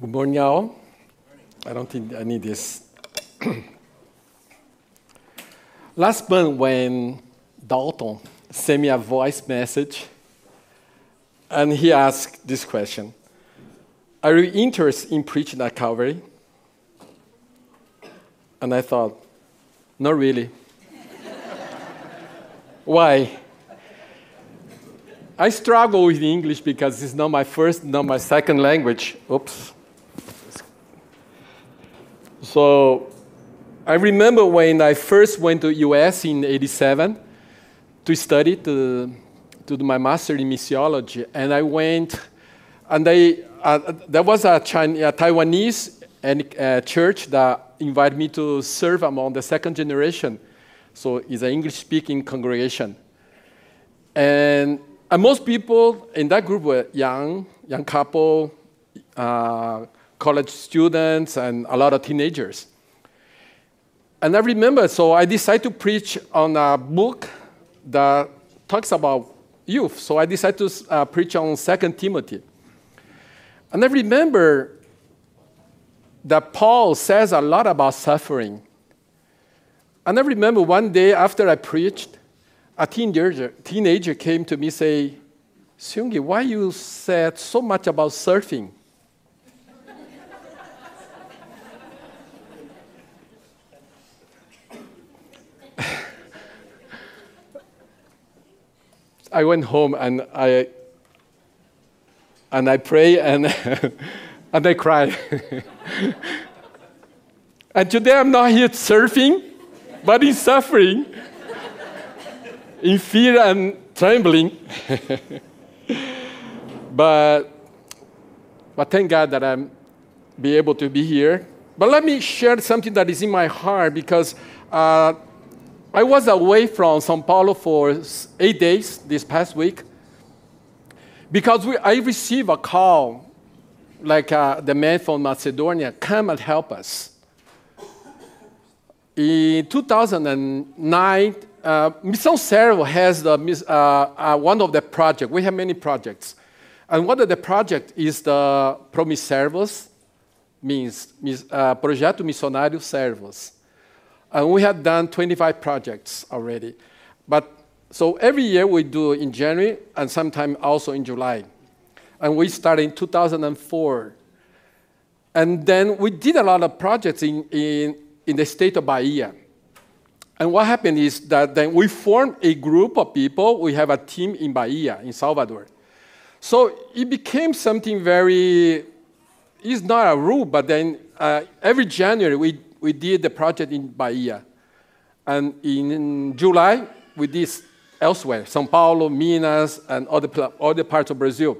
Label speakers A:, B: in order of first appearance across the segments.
A: Good morning, all. I don't think I need this. Last month, when Dalton sent me a voice message, and he asked this question Are you interested in preaching at Calvary? And I thought, Not really. Why? I struggle with English because it's not my first, not my second language. Oops. So I remember when I first went to US in 87 to study to, to do my master in missiology, and I went, and they, uh, there was a, Chinese, a Taiwanese and, uh, church that invited me to serve among the second generation. So it's an English-speaking congregation. And, and most people in that group were young, young couple, uh, college students, and a lot of teenagers. And I remember, so I decided to preach on a book that talks about youth. So I decided to uh, preach on Second Timothy. And I remember that Paul says a lot about suffering. And I remember one day after I preached, a teenager, teenager came to me say, Seunggi, why you said so much about surfing? I went home and I and I pray and and I cry. and today I'm not here surfing, but in suffering, in fear and trembling. but but thank God that I'm be able to be here. But let me share something that is in my heart because uh, I was away from Sao Paulo for eight days this past week because we, I received a call, like uh, the man from Macedonia, come and help us. In 2009, uh, Missão Servo has the, uh, uh, one of the projects. We have many projects. And one of the projects is the Promisservos, means uh, Projeto Missionário Servos. And we have done 25 projects already. But so every year we do in January and sometime also in July. And we started in 2004. And then we did a lot of projects in, in, in the state of Bahia. And what happened is that then we formed a group of people. We have a team in Bahia, in Salvador. So it became something very, it's not a rule, but then uh, every January we we did the project in Bahia. And in July, we did elsewhere, São Paulo, Minas, and other, other parts of Brazil.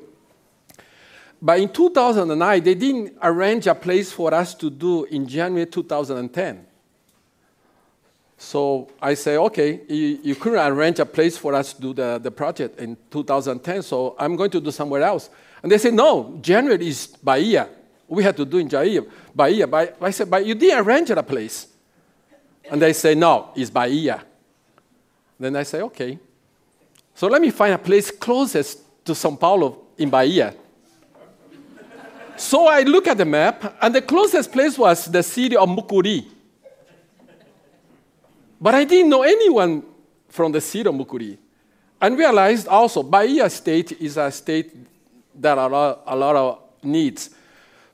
A: But in 2009, they didn't arrange a place for us to do in January 2010. So I say, okay, you, you, couldn't arrange a place for us to do the, the project in 2010, so I'm going to do somewhere else. And they say, no, January is Bahia we had to do in Bahia. Bahia. But I said, but you didn't arrange a place. And they say, no, it's Bahia. Then I say, okay. So let me find a place closest to São Paulo in Bahia. so I look at the map, and the closest place was the city of Mucuri. But I didn't know anyone from the city of Mucuri. And realized also Bahia state is a state that a lot, a lot of needs.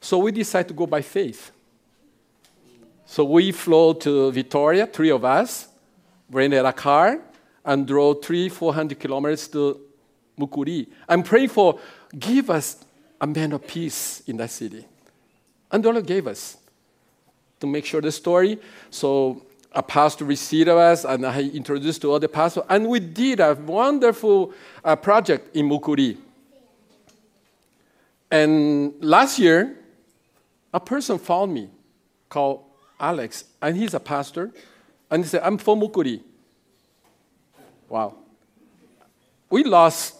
A: So we decided to go by faith. So we flew to Victoria, three of us, rented a car, and drove three, 400 kilometers to Mucuri. I'm praying for, give us a man of peace in that city. And the Lord gave us to make sure the story. So a pastor received us, and I introduced to other pastors, and we did a wonderful uh, project in Mucuri. And last year, a person found me called Alex, and he's a pastor, and he said, I'm from Mucuri. Wow. We lost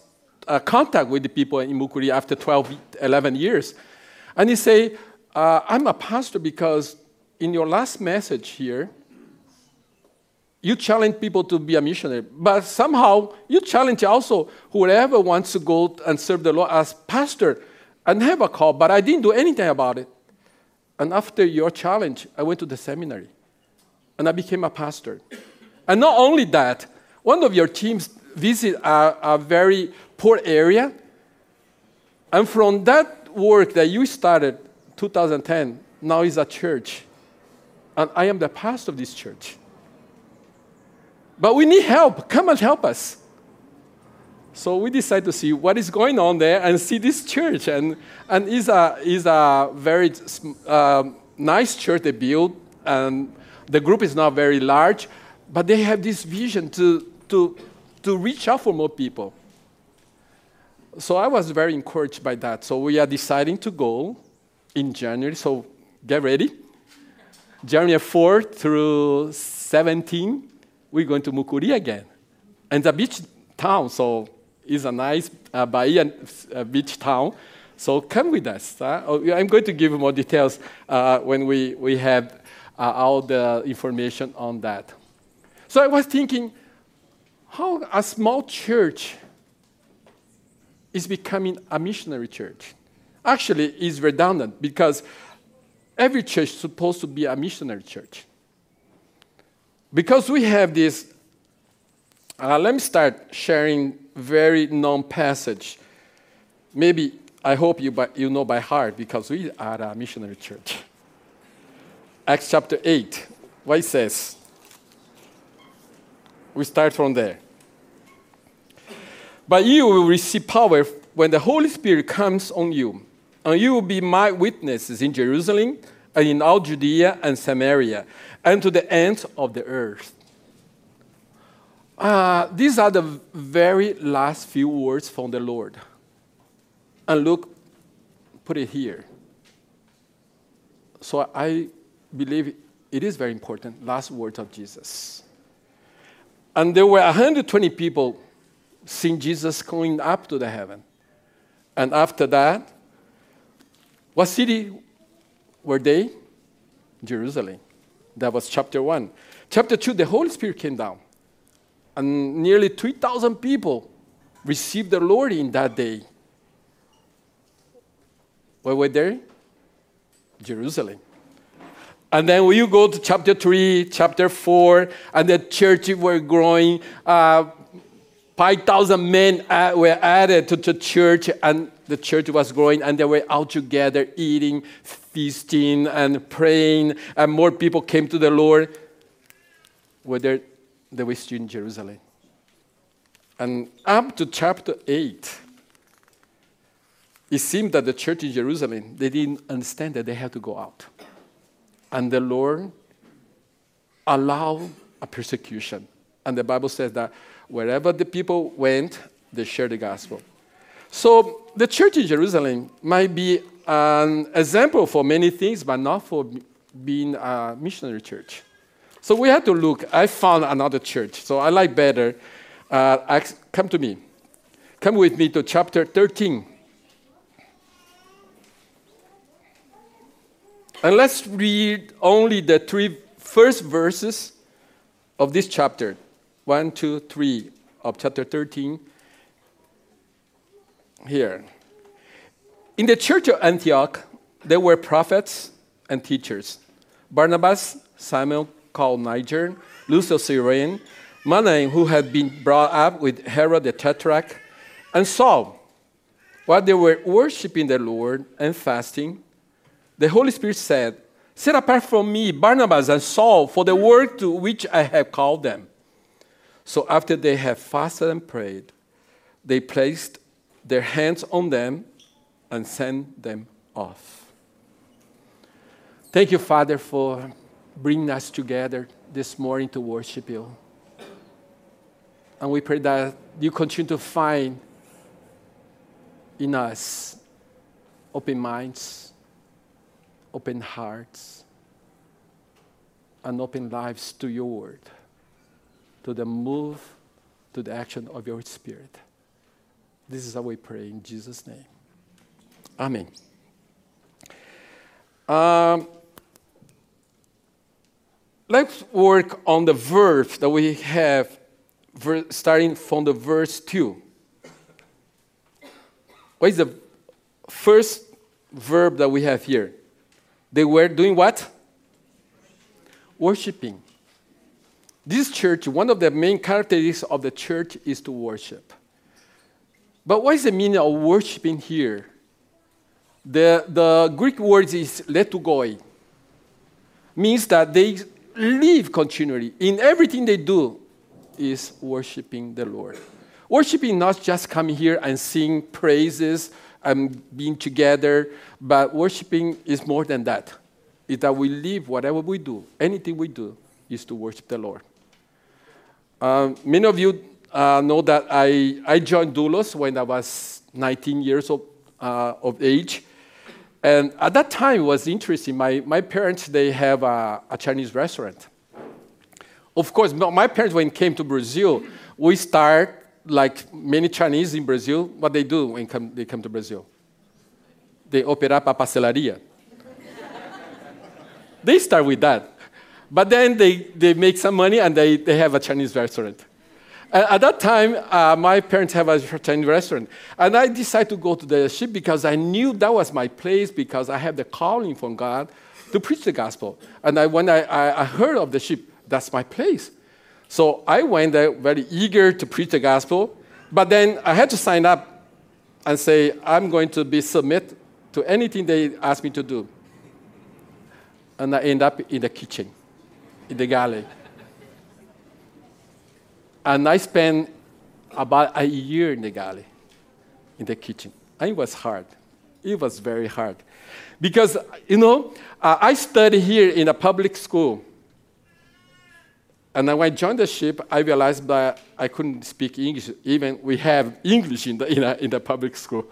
A: uh, contact with the people in Mucuri after 12, 11 years. And he said, uh, I'm a pastor because in your last message here, you challenge people to be a missionary, but somehow you challenge also whoever wants to go and serve the Lord as pastor and have a call, but I didn't do anything about it. And after your challenge, I went to the seminary and I became a pastor. And not only that, one of your teams visit a, a very poor area. And from that work that you started 2010, now is a church. And I am the pastor of this church. But we need help. Come and help us. So we decided to see what is going on there and see this church. And, and it's, a, it's a very uh, nice church they built. And the group is not very large, but they have this vision to, to, to reach out for more people. So I was very encouraged by that. So we are deciding to go in January. So get ready. January 4 through 17, we're going to Mucuri again. And the beach town, so it's a nice uh, Bahia uh, beach town. So come with us. Uh, I'm going to give more details uh, when we, we have uh, all the information on that. So I was thinking, how a small church is becoming a missionary church. Actually, it's redundant because every church is supposed to be a missionary church. Because we have this, uh, let me start sharing very known passage. Maybe I hope you, by, you know by heart because we are a missionary church. Acts chapter 8, what it says. We start from there. But you will receive power when the Holy Spirit comes on you, and you will be my witnesses in Jerusalem and in all Judea and Samaria and to the ends of the earth. Uh, these are the very last few words from the Lord. And look, put it here. So I believe it is very important. Last words of Jesus. And there were 120 people seeing Jesus going up to the heaven. And after that, what city were they? Jerusalem. That was chapter 1. Chapter 2, the Holy Spirit came down. And nearly 3,000 people received the Lord in that day. Where were they? Jerusalem. And then you go to chapter 3, chapter 4, and the churches were growing. Uh, 5,000 men were added to the church, and the church was growing, and they were out together eating, feasting, and praying, and more people came to the Lord. Were they were still in Jerusalem. And up to chapter 8, it seemed that the church in Jerusalem, they didn't understand that they had to go out. And the Lord allowed a persecution. And the Bible says that wherever the people went, they shared the gospel. So the church in Jerusalem might be an example for many things, but not for being a missionary church. So we had to look. I found another church, so I like better. Uh, come to me. Come with me to chapter 13. And let's read only the three first verses of this chapter 1, 2, 3 of chapter 13. Here. In the church of Antioch, there were prophets and teachers Barnabas, Simon called Niger, Lucius Cyrene, Manaen, who had been brought up with Herod the Tetrarch, and Saul. While they were worshiping the Lord and fasting, the Holy Spirit said, Set apart from me Barnabas and Saul for the work to which I have called them. So after they had fasted and prayed, they placed their hands on them and sent them off. Thank you, Father, for bringing us together this morning to worship you. And we pray that you continue to find in us open minds, open hearts, and open lives to your word, to the move, to the action of your spirit. This is how we pray in Jesus' name. Amen. Um, let's work on the verse that we have starting from the verse 2. What is the first verb that we have here. They were doing what? Worshipping. This church, one of the main characteristics of the church is to worship. But what is the meaning of worshiping here? The, the Greek word is letugoi. Means that they live continually. In everything they do is worshiping the Lord. Worshiping not just coming here and sing praises and being together, but worshiping is more than that. Is that we live whatever we do, anything we do, is to worship the Lord. Um, many of you uh, know that I, I joined Doulos when I was 19 years of, uh, of age. And at that time, it was interesting. My, my parents, they have a, a Chinese restaurant. Of course, my parents, when came to Brazil, we start like many Chinese in Brazil. What they do when come, they come to Brazil? They open up a pastelaria. they start with that. But then they, they make some money and they, they have a Chinese restaurant. At that time, uh, my parents have a Chinese restaurant. And I decided to go to the ship because I knew that was my place because I had the calling from God to preach the gospel. And I, when I, I, I heard of the ship, that's my place. So I went there very eager to preach the gospel. But then I had to sign up and say, I'm going to be submit to anything they ask me to do. And I end up in the kitchen in the galley. And I spent about a year in the galley, in the kitchen. And it was hard. It was very hard. Because, you know, uh, I studied here in a public school. And when I joined the ship, I realized that I couldn't speak English. Even we have English in the, in, a, in the public school.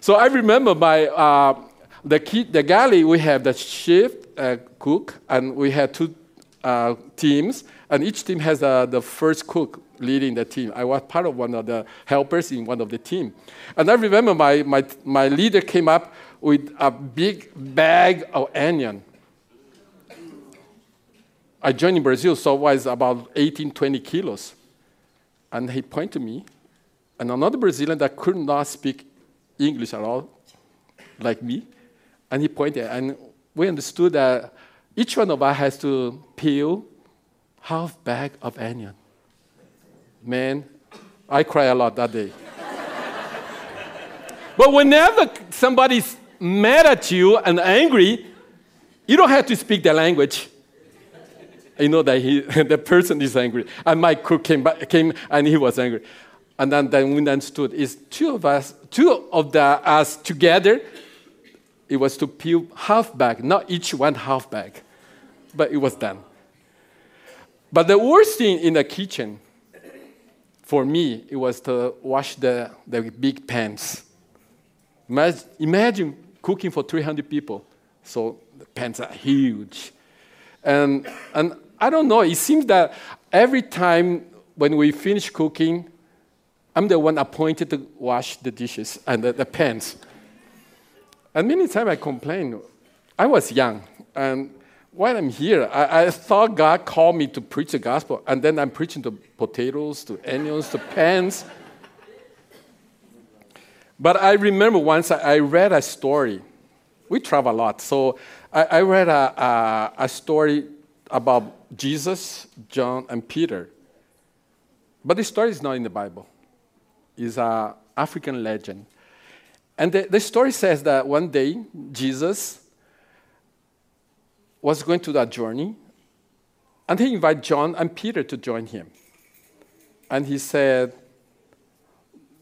A: So I remember my, uh, the, key, the galley, we have the shift uh, cook, and we had two uh, teams, and each team has uh, the first cook leading the team. I was part of one of the helpers in one of the team. And I remember my, my, my leader came up with a big bag of onion. I joined in Brazil, so it was about 18, 20 kilos. And he pointed to me, and another Brazilian that could not speak English at all, like me, and he pointed, and we understood that each one of us has to peel half bag of onion. Man, I cry a lot that day. but whenever somebody's mad at you and angry, you don't have to speak their language. You know that he, the person is angry. And my cook came, back, came and he was angry. And then, then we understood it's two of us, two of the, us together it was to peel half bag, not each one half bag, but it was done. But the worst thing in the kitchen, for me, it was to wash the, the big pans. Imagine cooking for 300 people. So the pans are huge. And, and I don't know, it seems that every time when we finish cooking, I'm the one appointed to wash the dishes and the, the pans. And many times I complain. I was young, and while I'm here, I, I, thought God called me to preach the gospel, and then I'm preaching to potatoes, to onions, to pans. But I remember once I, I read a story. We travel a lot, so I, I read a, a, a story about Jesus, John, and Peter. But the story is not in the Bible. It's an African legend. And the, the story says that one day Jesus was going to that journey, and he invited John and Peter to join him. And he said,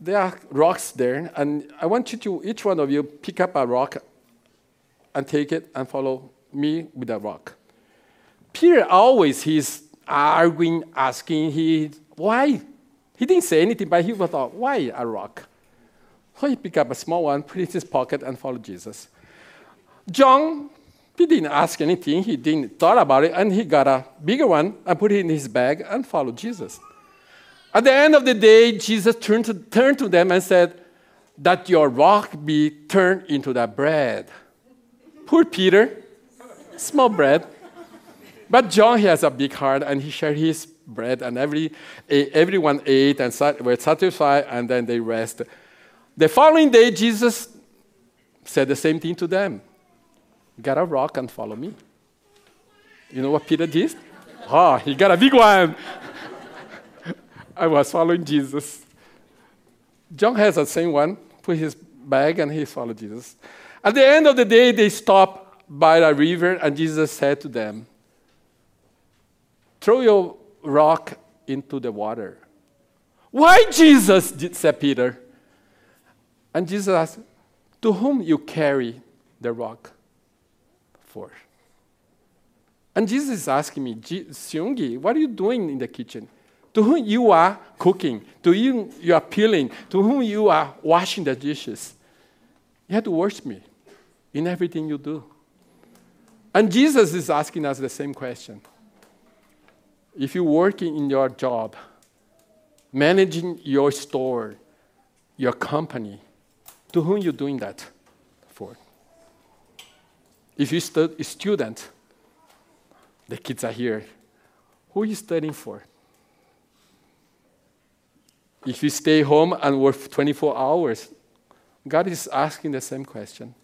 A: There are rocks there, and I want you to, each one of you, pick up a rock and take it and follow me with a rock. Peter always he's arguing, asking, he why? He didn't say anything, but he thought, why a rock? So he picked up a small one, put it in his pocket, and followed Jesus. John, he didn't ask anything. He didn't thought about it, and he got a bigger one and put it in his bag and followed Jesus. At the end of the day, Jesus turned to, turned to them and said, That your rock be turned into that bread. Poor Peter, small bread. But John, he has a big heart, and he shared his bread, and every, everyone ate and were satisfied, and then they rested. The following day, Jesus said the same thing to them Get a rock and follow me. You know what Peter did? Oh, he got a big one. I was following Jesus. John has the same one, put his bag and he followed Jesus. At the end of the day, they stopped by a river, and Jesus said to them, Throw your rock into the water. Why, Jesus? said Peter. And Jesus asked, To whom you carry the rock And Jesus is asking me, Seungi, what are you doing in the kitchen? To whom you are cooking, to whom you are peeling, to whom you are washing the dishes. You have to worship me in everything you do. And Jesus is asking us the same question. If you're working in your job, managing your store, your company, to whom you doing that? If you're a student, the kids are here. Who are you studying for? If you stay home and work 24 hours, God is asking the same question.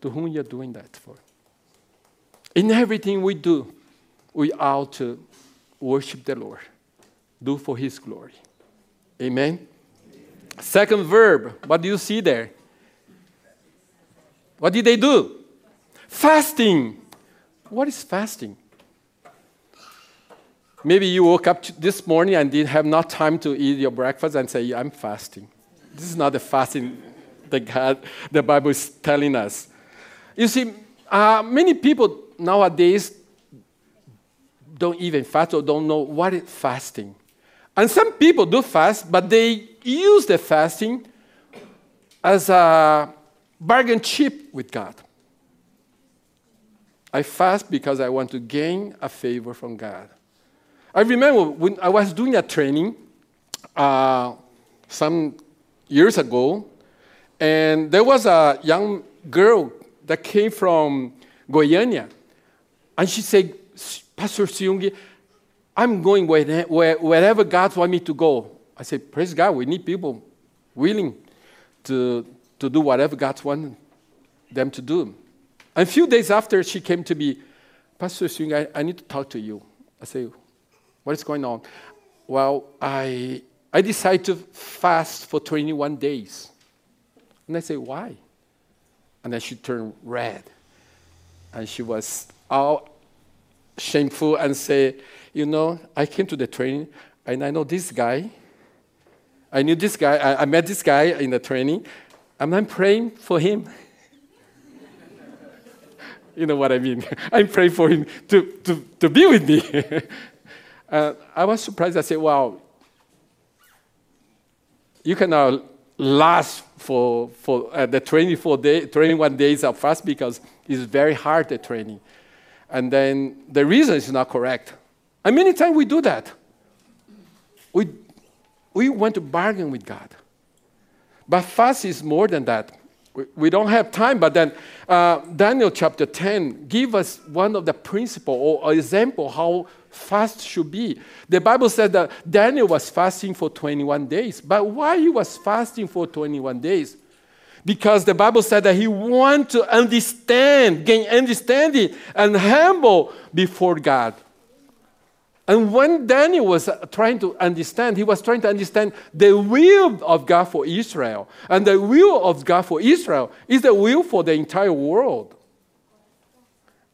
A: To whom you're doing that for? In everything we do, we ought to worship the Lord, do for His glory. Amen. Second verb, what do you see there? What did they do? Fasting. What is fasting? Maybe you woke up this morning and didn't have not time to eat your breakfast and say, I'm fasting. This is not the fasting that God, the Bible is telling us. You see, uh, many people nowadays don't even fast or don't know what is fasting. And some people do fast, but they use the fasting as a bargain chip with God. I fast because I want to gain a favor from God. I remember when I was doing a training uh, some years ago, and there was a young girl that came from Goiânia, and she said, Pastor Seungi, I'm going where, where, wherever God wants me to go. I said, Praise God, we need people willing to, to do whatever God wants them to do. And a few days after, she came to me, Pastor Seungi, I, I need to talk to you. I said, what is going on? Well, I, I decided to fast for 21 days. And I say, why? And then she turned red. And she was all shameful and say, you know, I came to the training and I know this guy. I knew this guy. I, I met this guy in the training. And I'm praying for him. You know what I mean? I'm praying for him to, to, to be with me. Uh, I was surprised. I said, wow, you cannot last for, for uh, the 24 day, 21 days of fast because it's very hard, the training. And then the reason is not correct. And many times we do that. We, we want to bargain with God. But fast is more than that. We, don't have time, but then uh, Daniel chapter 10 give us one of the principle or example how fast should be. The Bible said that Daniel was fasting for 21 days. But why he was fasting for 21 days? Because the Bible said that he wanted to understand, gain understanding, and humble before God. And when Daniel was trying to understand, he was trying to understand the will of God for Israel. And the will of God for Israel is the will for the entire world.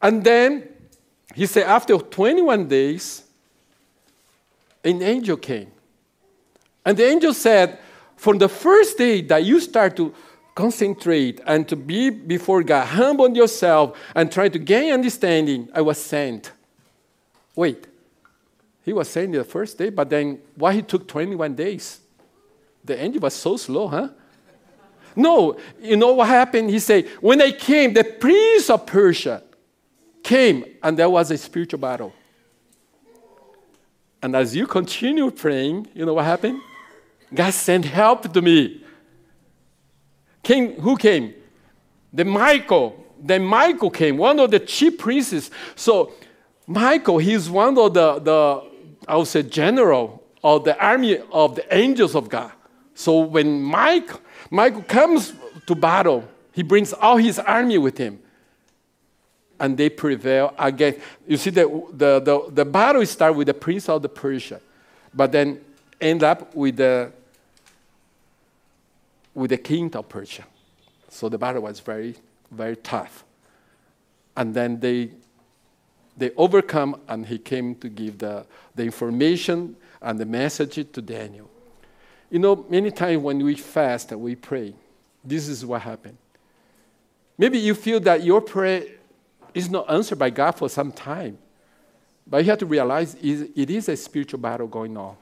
A: And then he said, after 21 days, an angel came. And the angel said, from the first day that you start to concentrate and to be before God, humble yourself and try to gain understanding, I was sent. Wait, he was sent the first day, but then why he took 21 days? The angel was so slow, huh? No, you know what happened? He said, when I came, the prince of Persia came and there was a spiritual battle. And as you continue praying, you know what happened? God sent help to me. Came, who came? The Michael. Then Michael came, one of the chief princes. So Michael, he's one of the, the I would say, general of the army of the angels of God. So when Mike, Michael comes to battle, He brings all his army with him. And they prevail against. You see, the, the, the, the battle starts with the prince of the Persia, but then end up with the, with the king of Persia. So the battle was very, very tough. And then they, they overcome, and he came to give the, the information and the message to Daniel. You know, many times when we fast and we pray, this is what happens. Maybe you feel that your prayer is not answered by God for some time, but you have to realize it is a spiritual battle going on.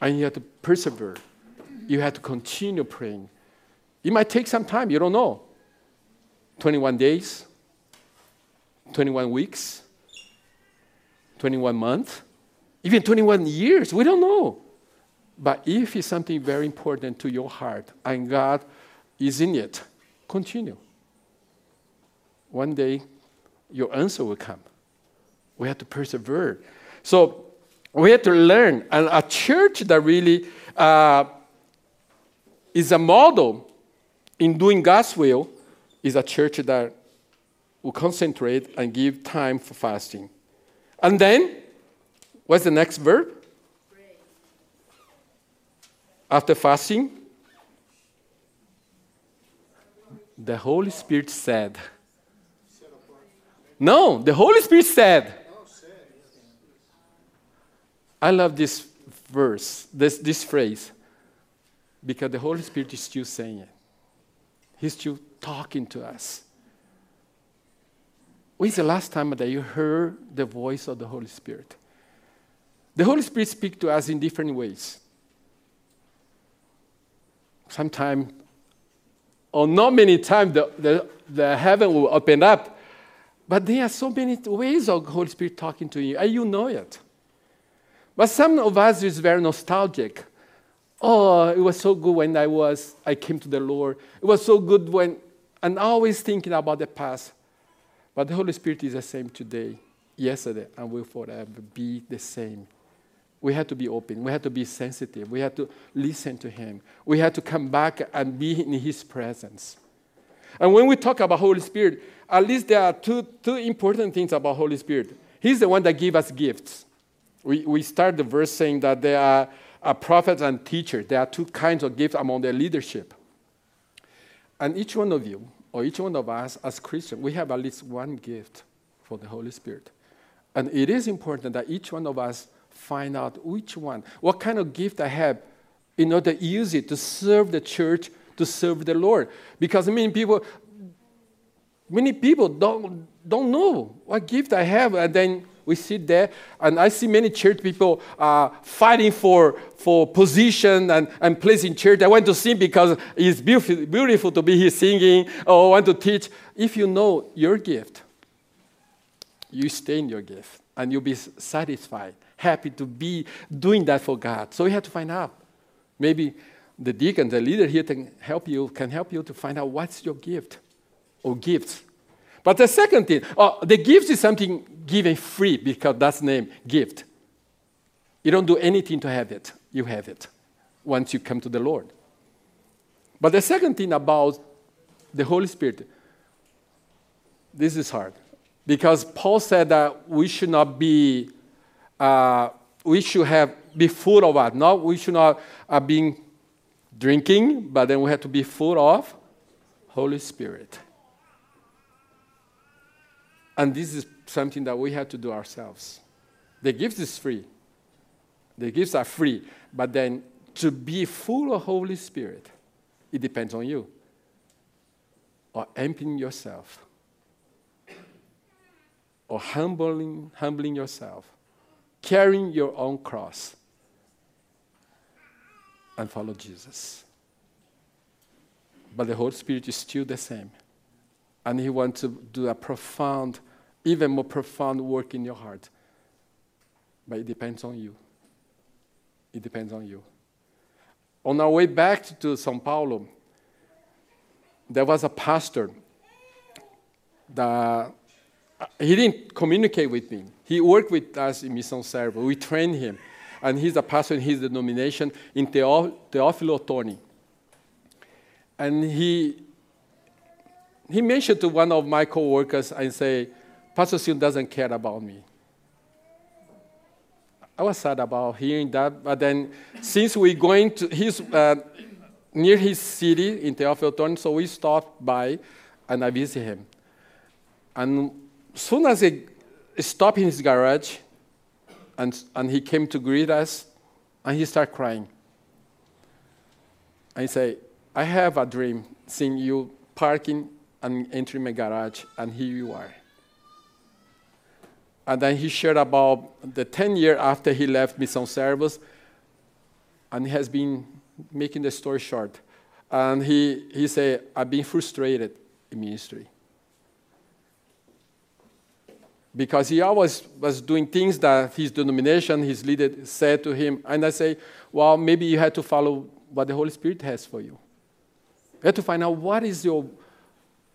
A: And you have to persevere. You have to continue praying. It might take some time, you don't know. 21 days, 21 weeks, 21 months, even 21 years, we don't know. But if it's something very important to your heart and God is in it, continue. One day, your answer will come. We have to persevere. So we have to learn. And a church that really uh, is a model in doing God's will is a church that will concentrate and give time for fasting. And then, what's the next verb? After fasting, the Holy Spirit said. No, the Holy Spirit said. I love this verse, this, this phrase, because the Holy Spirit is still saying it. He's still talking to us. When's the last time that you heard the voice of the Holy Spirit? The Holy Spirit speaks to us in different ways Sometimes, or not many times, the, the, the heaven will open up. But there are so many ways of Holy Spirit talking to you, and you know it. But some of us is very nostalgic. Oh, it was so good when I was, I came to the Lord. It was so good when, and always thinking about the past. But the Holy Spirit is the same today, yesterday, and will forever be the same. We had to be open. We had to be sensitive. We had to listen to Him. We had to come back and be in His presence. And when we talk about Holy Spirit, at least there are two, two important things about Holy Spirit. He's the one that gives us gifts. We, we start the verse saying that there are a and teacher. There are two kinds of gifts among their leadership. And each one of you, or each one of us as Christians, we have at least one gift for the Holy Spirit. And it is important that each one of us find out which one, what kind of gift I have in order to use it to serve the church, to serve the Lord. Because many people, many people don't, don't know what gift I have, and then we sit there, and I see many church people uh, fighting for, for position and, and place in church. I want to sing because it's beautiful, beautiful to be here singing, or want to teach. If you know your gift, you stay in your gift, and you'll be satisfied happy to be doing that for God. So we have to find out. Maybe the deacon, the leader here can help you, can help you to find out what's your gift or gifts. But the second thing, oh, the gift is something given free because that's name, gift. You don't do anything to have it. You have it once you come to the Lord. But the second thing about the Holy Spirit, this is hard. Because Paul said that we should not be uh, we should have be full of what? No, we should not uh, be drinking, but then we have to be full of Holy Spirit. And this is something that we have to do ourselves. The gift is free. The gifts are free, but then to be full of Holy Spirit, it depends on you. Or emptying yourself, or humbling, humbling yourself carrying your own cross and follow Jesus. But the Holy Spirit is still the same. And He wants to do a profound, even more profound work in your heart. But it depends on you. It depends on you. On our way back to Sao Paulo, there was a pastor that uh, he didn't communicate with me. He worked with us in Mission Servo. We trained him. And he's a pastor in his denomination in Teófilo Otoni. And he, he mentioned to one of my coworkers and say, Pastor Sion doesn't care about me. I was sad about hearing that, but then since we're going to, he's uh, near his city in Teófilo Otoni, so we stopped by and I visit him. And soon as he stopped in his garage, and, and he came to greet us, and he started crying. And he said, I have a dream seeing you parking and entering my garage, and here you are. And then he shared about the 10 years after he left Mission Service, and he has been making the story short. And he, he said, I've been frustrated in ministry. Because he always was doing things that his denomination, his leader said to him. And I say, well, maybe you had to follow what the Holy Spirit has for you. You have to find out what is your,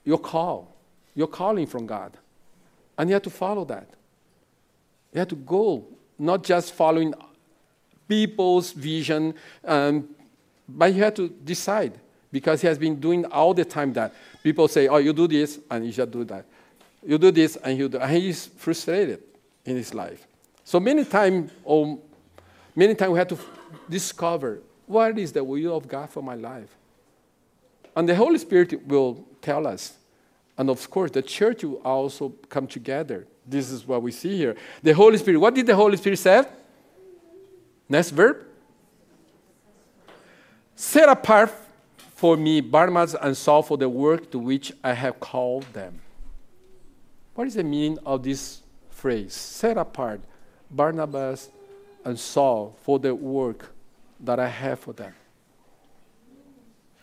A: your call, your calling from God. And you have to follow that. You have to go, not just following people's vision, um, but you have to decide because he has been doing all the time that people say, "Oh, you do this and you should do that. You do this and you do." And he's frustrated in his life. So many times, or many times, we have to discover what is the will of God for my life. And the Holy Spirit will tell us. And of course, the church will also come together. This is what we see here. The Holy Spirit, what did the Holy Spirit say? Next verb. Set apart for me Barnabas and Saul for the work to which I have called them. What is the meaning of this phrase? Set apart Barnabas and Saul for the work that I have for them.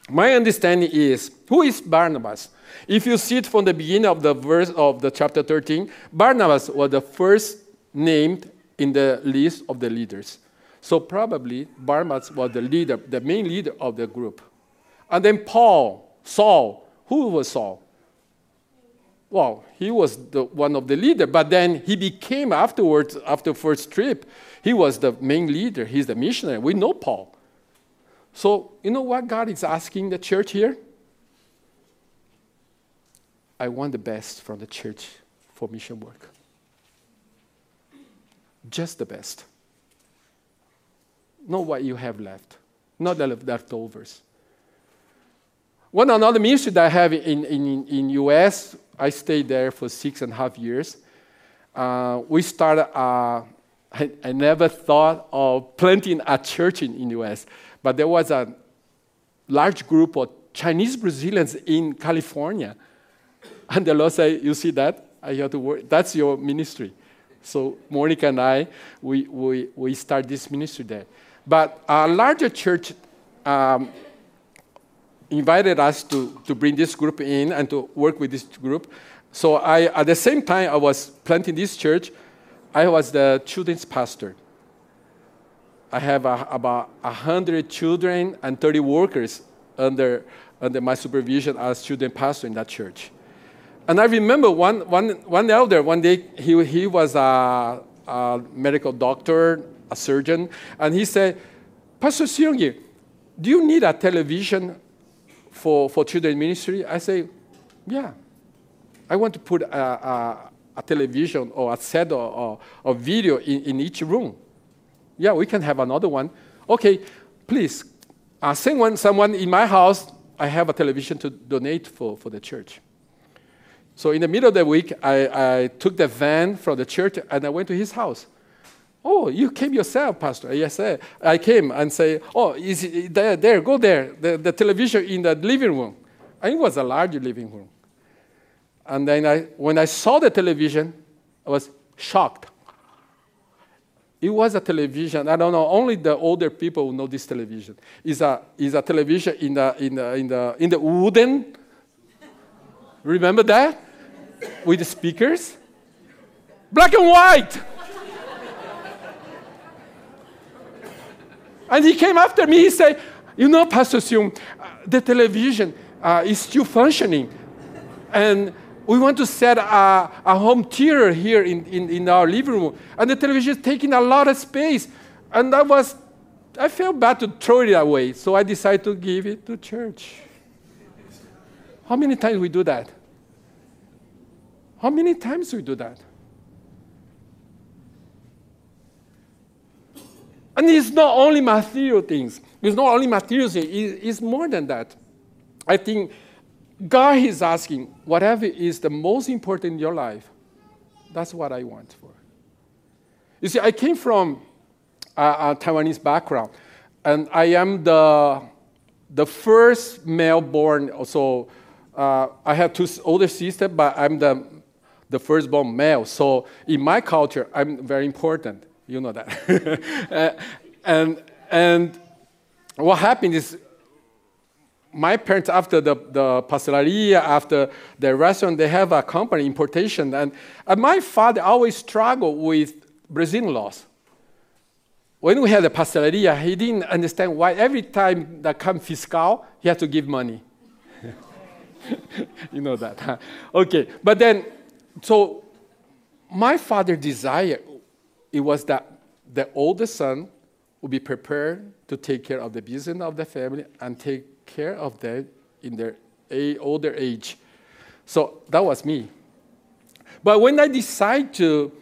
A: My understanding is who is Barnabas? If you see it from the beginning of the verse of the chapter 13, Barnabas was the first named in the list of the leaders. So probably Barnabas was the leader, the main leader of the group. And then Paul, Saul, who was Saul? Well, he was the one of the leader, but then he became afterwards, after first trip, he was the main leader. He's the missionary. We know Paul. So, you know what God is asking the church here? I want the best from the church for mission work. Just the best. Not what you have left, not the leftovers. One another ministry that I have in, in, in US, I stayed there for six and a half years. Uh, we started, uh, I, I, never thought of planting a church in, in US. But there was a large group of Chinese Brazilians in California. And the Lord said, You see that? I have to work. That's your ministry. So Monica and I, we, we, we start this ministry there. But a larger church um, invited us to, to bring this group in and to work with this group. So I, at the same time I was planting this church, I was the children's pastor. I have a, about 100 children and 30 workers under, under my supervision as student pastor in that church. And I remember one, one, one elder, one day, he, he was a, a medical doctor, a surgeon, and he said, Pastor Seongi, do you need a television for, for children ministry? I say, yeah. I want to put a, a, a television or a set of, of video in, in each room. Yeah, we can have another one. Okay, please, uh, send one, someone in my house. I have a television to donate for, for the church. So in the middle of the week, I, I took the van from the church and I went to his house. Oh, you came yourself, Pastor. Yes. I came and say, oh, is it there, there, go there, the, the television in the living room. And it was a large living room. And then I, when I saw the television, I was shocked. It was a television. I don't know. Only the older people know this television. It's a, it's a television in the, in the, in the, in the wooden. Remember that? With the speakers? Black and white. and he came after me. He said, You know, Pastor Seung, uh, the television uh, is still functioning. And we want to set a, a home theater here in, in, in, our living room. And the television is taking a lot of space. And I was, I felt bad to throw it away. So I decided to give it to church. How many times we do that? How many times we do that? And it's not only material things. It's not only material things. It's more than that. I think God is asking, whatever is the most important in your life, that's what I want for. You see, I came from a, a Taiwanese background, and I am the, the first male born. So uh, I have two older sisters, but I'm the, the firstborn male. So in my culture, I'm very important. You know that. uh, and, and what happened is my parents, after the, the pastelaria, after the restaurant, they have a company, importation. And, and my father always struggled with Brazilian laws. When we had the pastelaria, he didn't understand why every time that come fiscal, he had to give money. you know that. Huh? Okay, but then, so my father desired, it was that the oldest son would be prepared to take care of the business of the family and take care of them in their older age. So that was me. But when I decide to,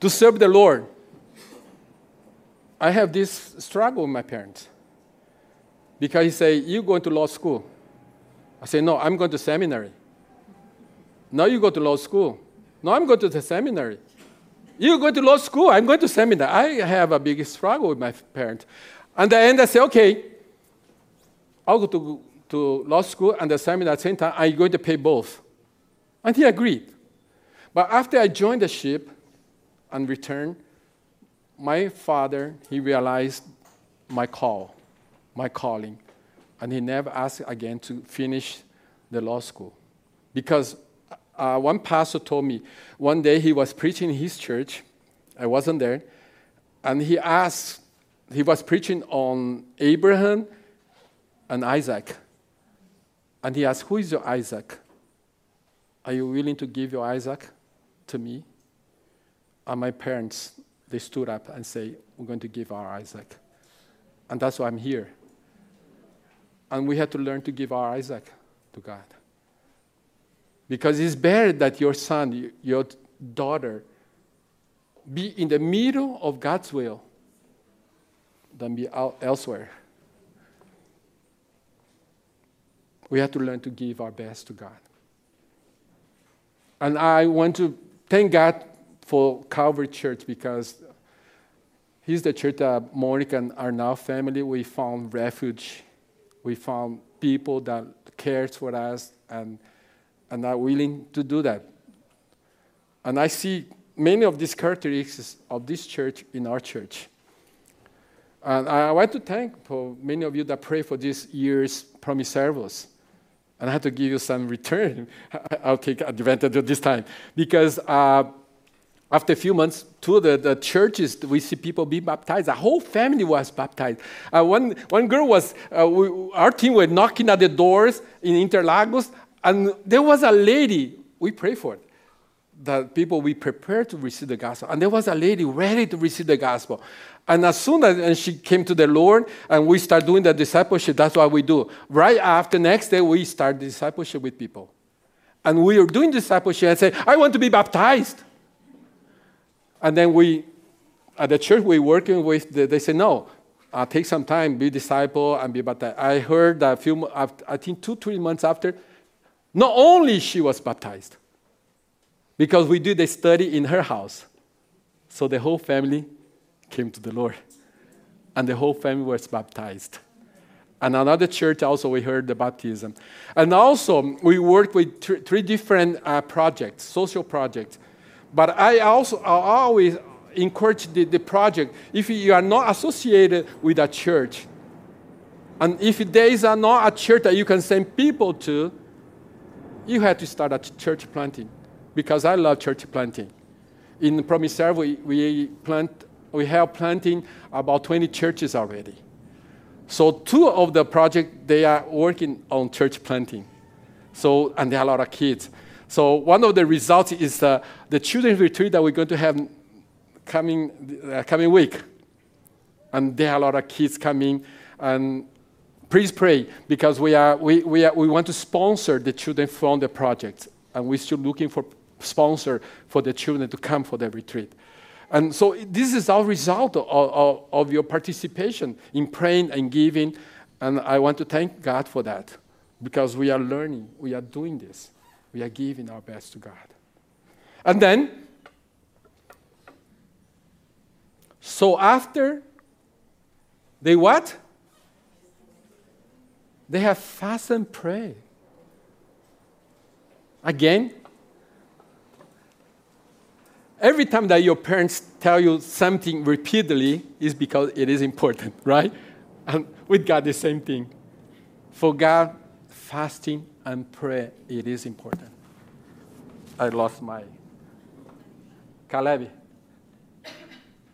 A: to serve the Lord, I have this struggle with my parents. Because he say, you going to law school. I say, no, I'm going to seminary. Now you go to law school. No, I'm going to the seminary. You go to law school, I'm going to seminary. I have a big struggle with my parents. And the end I say, okay, I'll go to, to law school and the seminar at the same time. I'm going to pay both. And he agreed. But after I joined the ship and returned, my father, he realized my call, my calling. And he never asked again to finish the law school. Because uh, one pastor told me one day he was preaching in his church. I wasn't there. And he asked, he was preaching on Abraham and Isaac. And he asked, Who is your Isaac? Are you willing to give your Isaac to me? And my parents, they stood up and say, We're going to give our Isaac. And that's why I'm here. And we had to learn to give our Isaac to God. Because it's better that your son, your daughter, be in the middle of God's will than be out elsewhere. We have to learn to give our best to God. And I want to thank God for Calvary Church because He's the church that Monica and our now family, we found refuge. We found people that cares for us and, and are willing to do that. And I see many of these characteristics of this church in our church. And I want to thank for many of you that pray for this year's promise service and I have to give you some return. I'll take advantage of this time because uh, after a few months, two of the, the churches, we see people be baptized. A whole family was baptized. Uh, one, one girl was, uh, we, our team were knocking at the doors in Interlagos, and there was a lady, we prayed for it, that people we prepared to receive the gospel. And there was a lady ready to receive the gospel. And as soon as she came to the Lord and we start doing the discipleship, that's what we do. Right after, next day, we start discipleship with people. And we are doing discipleship and say, I want to be baptized. And then we, at the church we're working with, they say, no, uh, take some time, be disciple and be baptized. I heard that a few, I think two, three months after, not only she was baptized, because we did a study in her house. So the whole family came to the Lord. And the whole family was baptized. And another church also we heard the baptism. And also we worked with th- three different uh, projects, social projects. But I also I always encourage the, the project if you are not associated with a church, and if there is not a church that you can send people to, you have to start a church planting because I love church planting. In Promiserve, we, we, plant, we have planting about 20 churches already. So two of the project, they are working on church planting. So, and there are a lot of kids. So one of the results is uh, the children's retreat that we're going to have coming, uh, coming week. And there are a lot of kids coming. And please pray because we, are, we, we, are, we want to sponsor the children from the project. And we're still looking for sponsor for the children to come for the retreat. And so this is our result of, of, of, your participation in praying and giving. And I want to thank God for that because we are learning, we are doing this, we are giving our best to God. And then, so after they what? They have fast and pray. Again, every time that your parents tell you something repeatedly is because it is important, right? And with God, the same thing. For God, fasting and prayer, it is important. I lost my Caleb.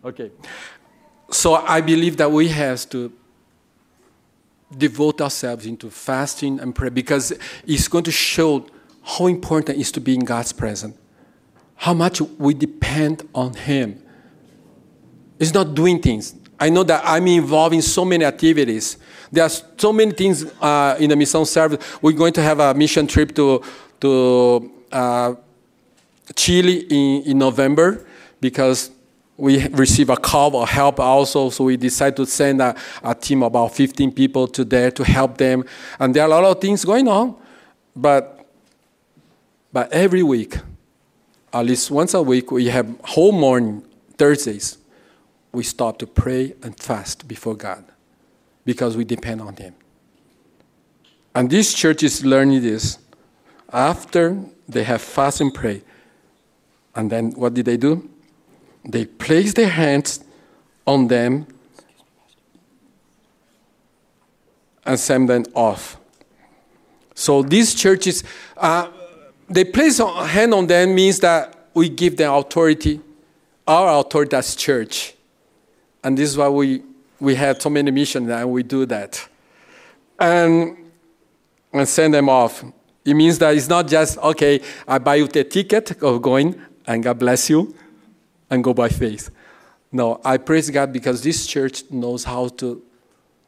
A: Okay. So I believe that we have to devote ourselves into fasting and prayer because it's going to show how important it is to be in God's presence how much we depend on Him. It's not doing things. I know that I'm involved in so many activities. There are so many things uh, in the mission service. We're going to have a mission trip to, to uh, Chile in, in November because we receive a call of help also. So we decide to send a, a team about 15 people to there to help them. And there are a lot of things going on. But, but every week, at least once a week, we have whole morning, Thursdays, we stop to pray and fast before God because we depend on Him. And this church is learning this. After they have fast and pray, and then what did they do? They place their hands on them and send them off. So these churches, uh, they place a hand on them means that we give them authority, our authority as church. And this is why we, we have so many missions and we do that. And, and send them off. It means that it's not just, okay, I buy you the ticket of going and God bless you and go by faith. No, I praise God because this church knows how to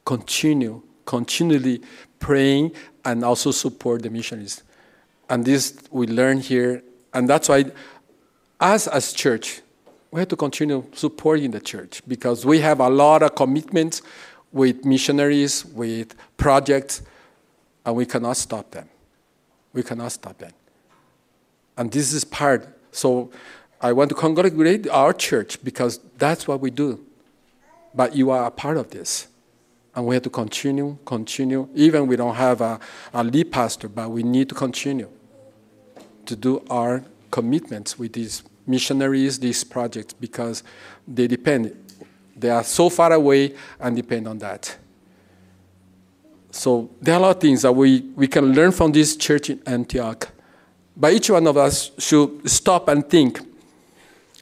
A: continue, continually praying and also support the missionaries. And this we learn here. And that's why, us as church, we have to continue supporting the church because we have a lot of commitments with missionaries, with projects, and we cannot stop them. We cannot stop them. And this is part. So I want to congratulate our church because that's what we do. But you are a part of this. And we have to continue, continue. Even we don't have a, a lead pastor, but we need to continue to do our commitments with these missionaries, these projects, because they depend. They are so far away and depend on that. So there are a lot of things that we, we can learn from this church in Antioch. But each one of us should stop and think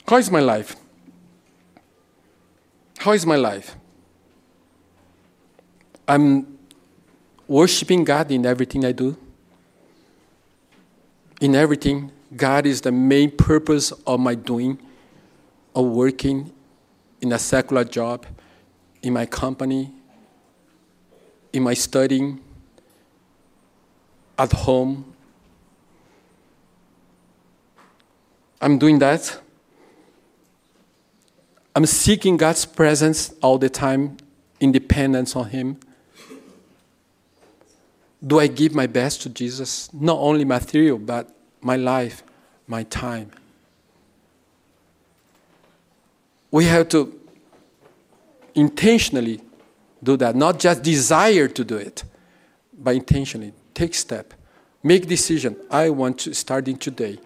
A: how is my life? How is my life? I'm worshiping God in everything I do in everything, God is the main purpose of my doing, of working in a secular job, in my company, in my studying, at home. I'm doing that. I'm seeking God's presence all the time, independence on Him. Do I give my best to Jesus? Not only material, but my life, my time. We have to intentionally do that, not just desire to do it, but intentionally take step, make decision. I want to starting today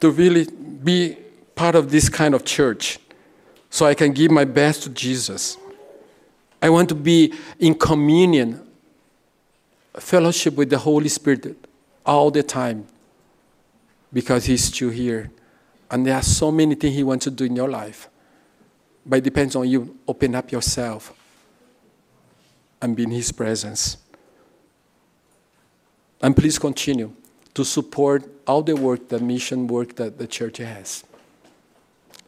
A: to really be part of this kind of church so I can give my best to Jesus. I want to be in communion fellowship with the Holy Spirit all the time because He's still here. And there are so many things He wants to do in your life. But it depends on you. Open up yourself and be in His presence. And please continue to support all the work, the mission work that the church has.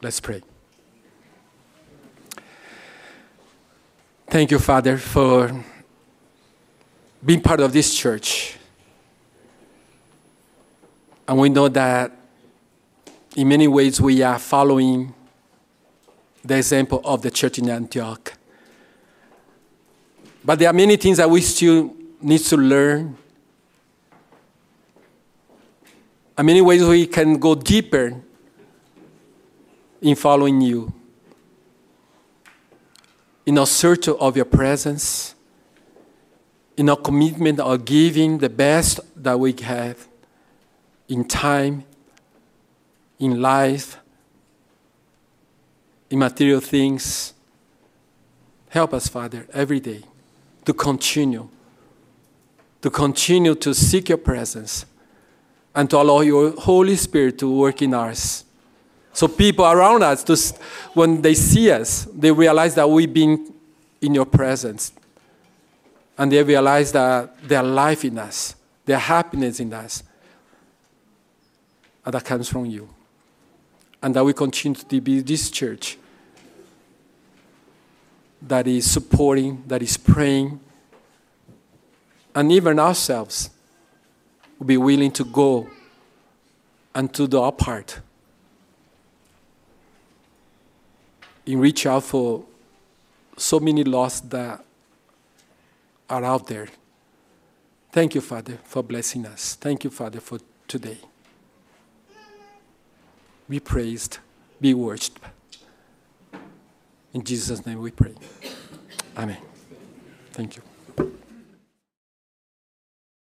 A: Let's pray. Thank you, Father, for being part of this church. And we know that in many ways, we are following the example of the church in Antioch. But there are many things that we still need to learn. In many ways, we can go deeper in following you, in our search of your presence, in our commitment of giving the best that we have in time, in life, in material things. Help us, Father, every day to continue, to continue to seek your presence and to allow your Holy Spirit to work in us. So people around us, to, when they see us, they realize that we've been in your presence. And they realize that their life in us, their happiness in us, and that comes from you. And that we continue to be this church that is supporting, that is praying, and even ourselves will be willing to go and to do our part in reach out for so many lost that are out there. Thank you, Father, for blessing us. Thank you, Father, for today. Be praised, be worshipped. In Jesus' name we pray. Amen. Thank you.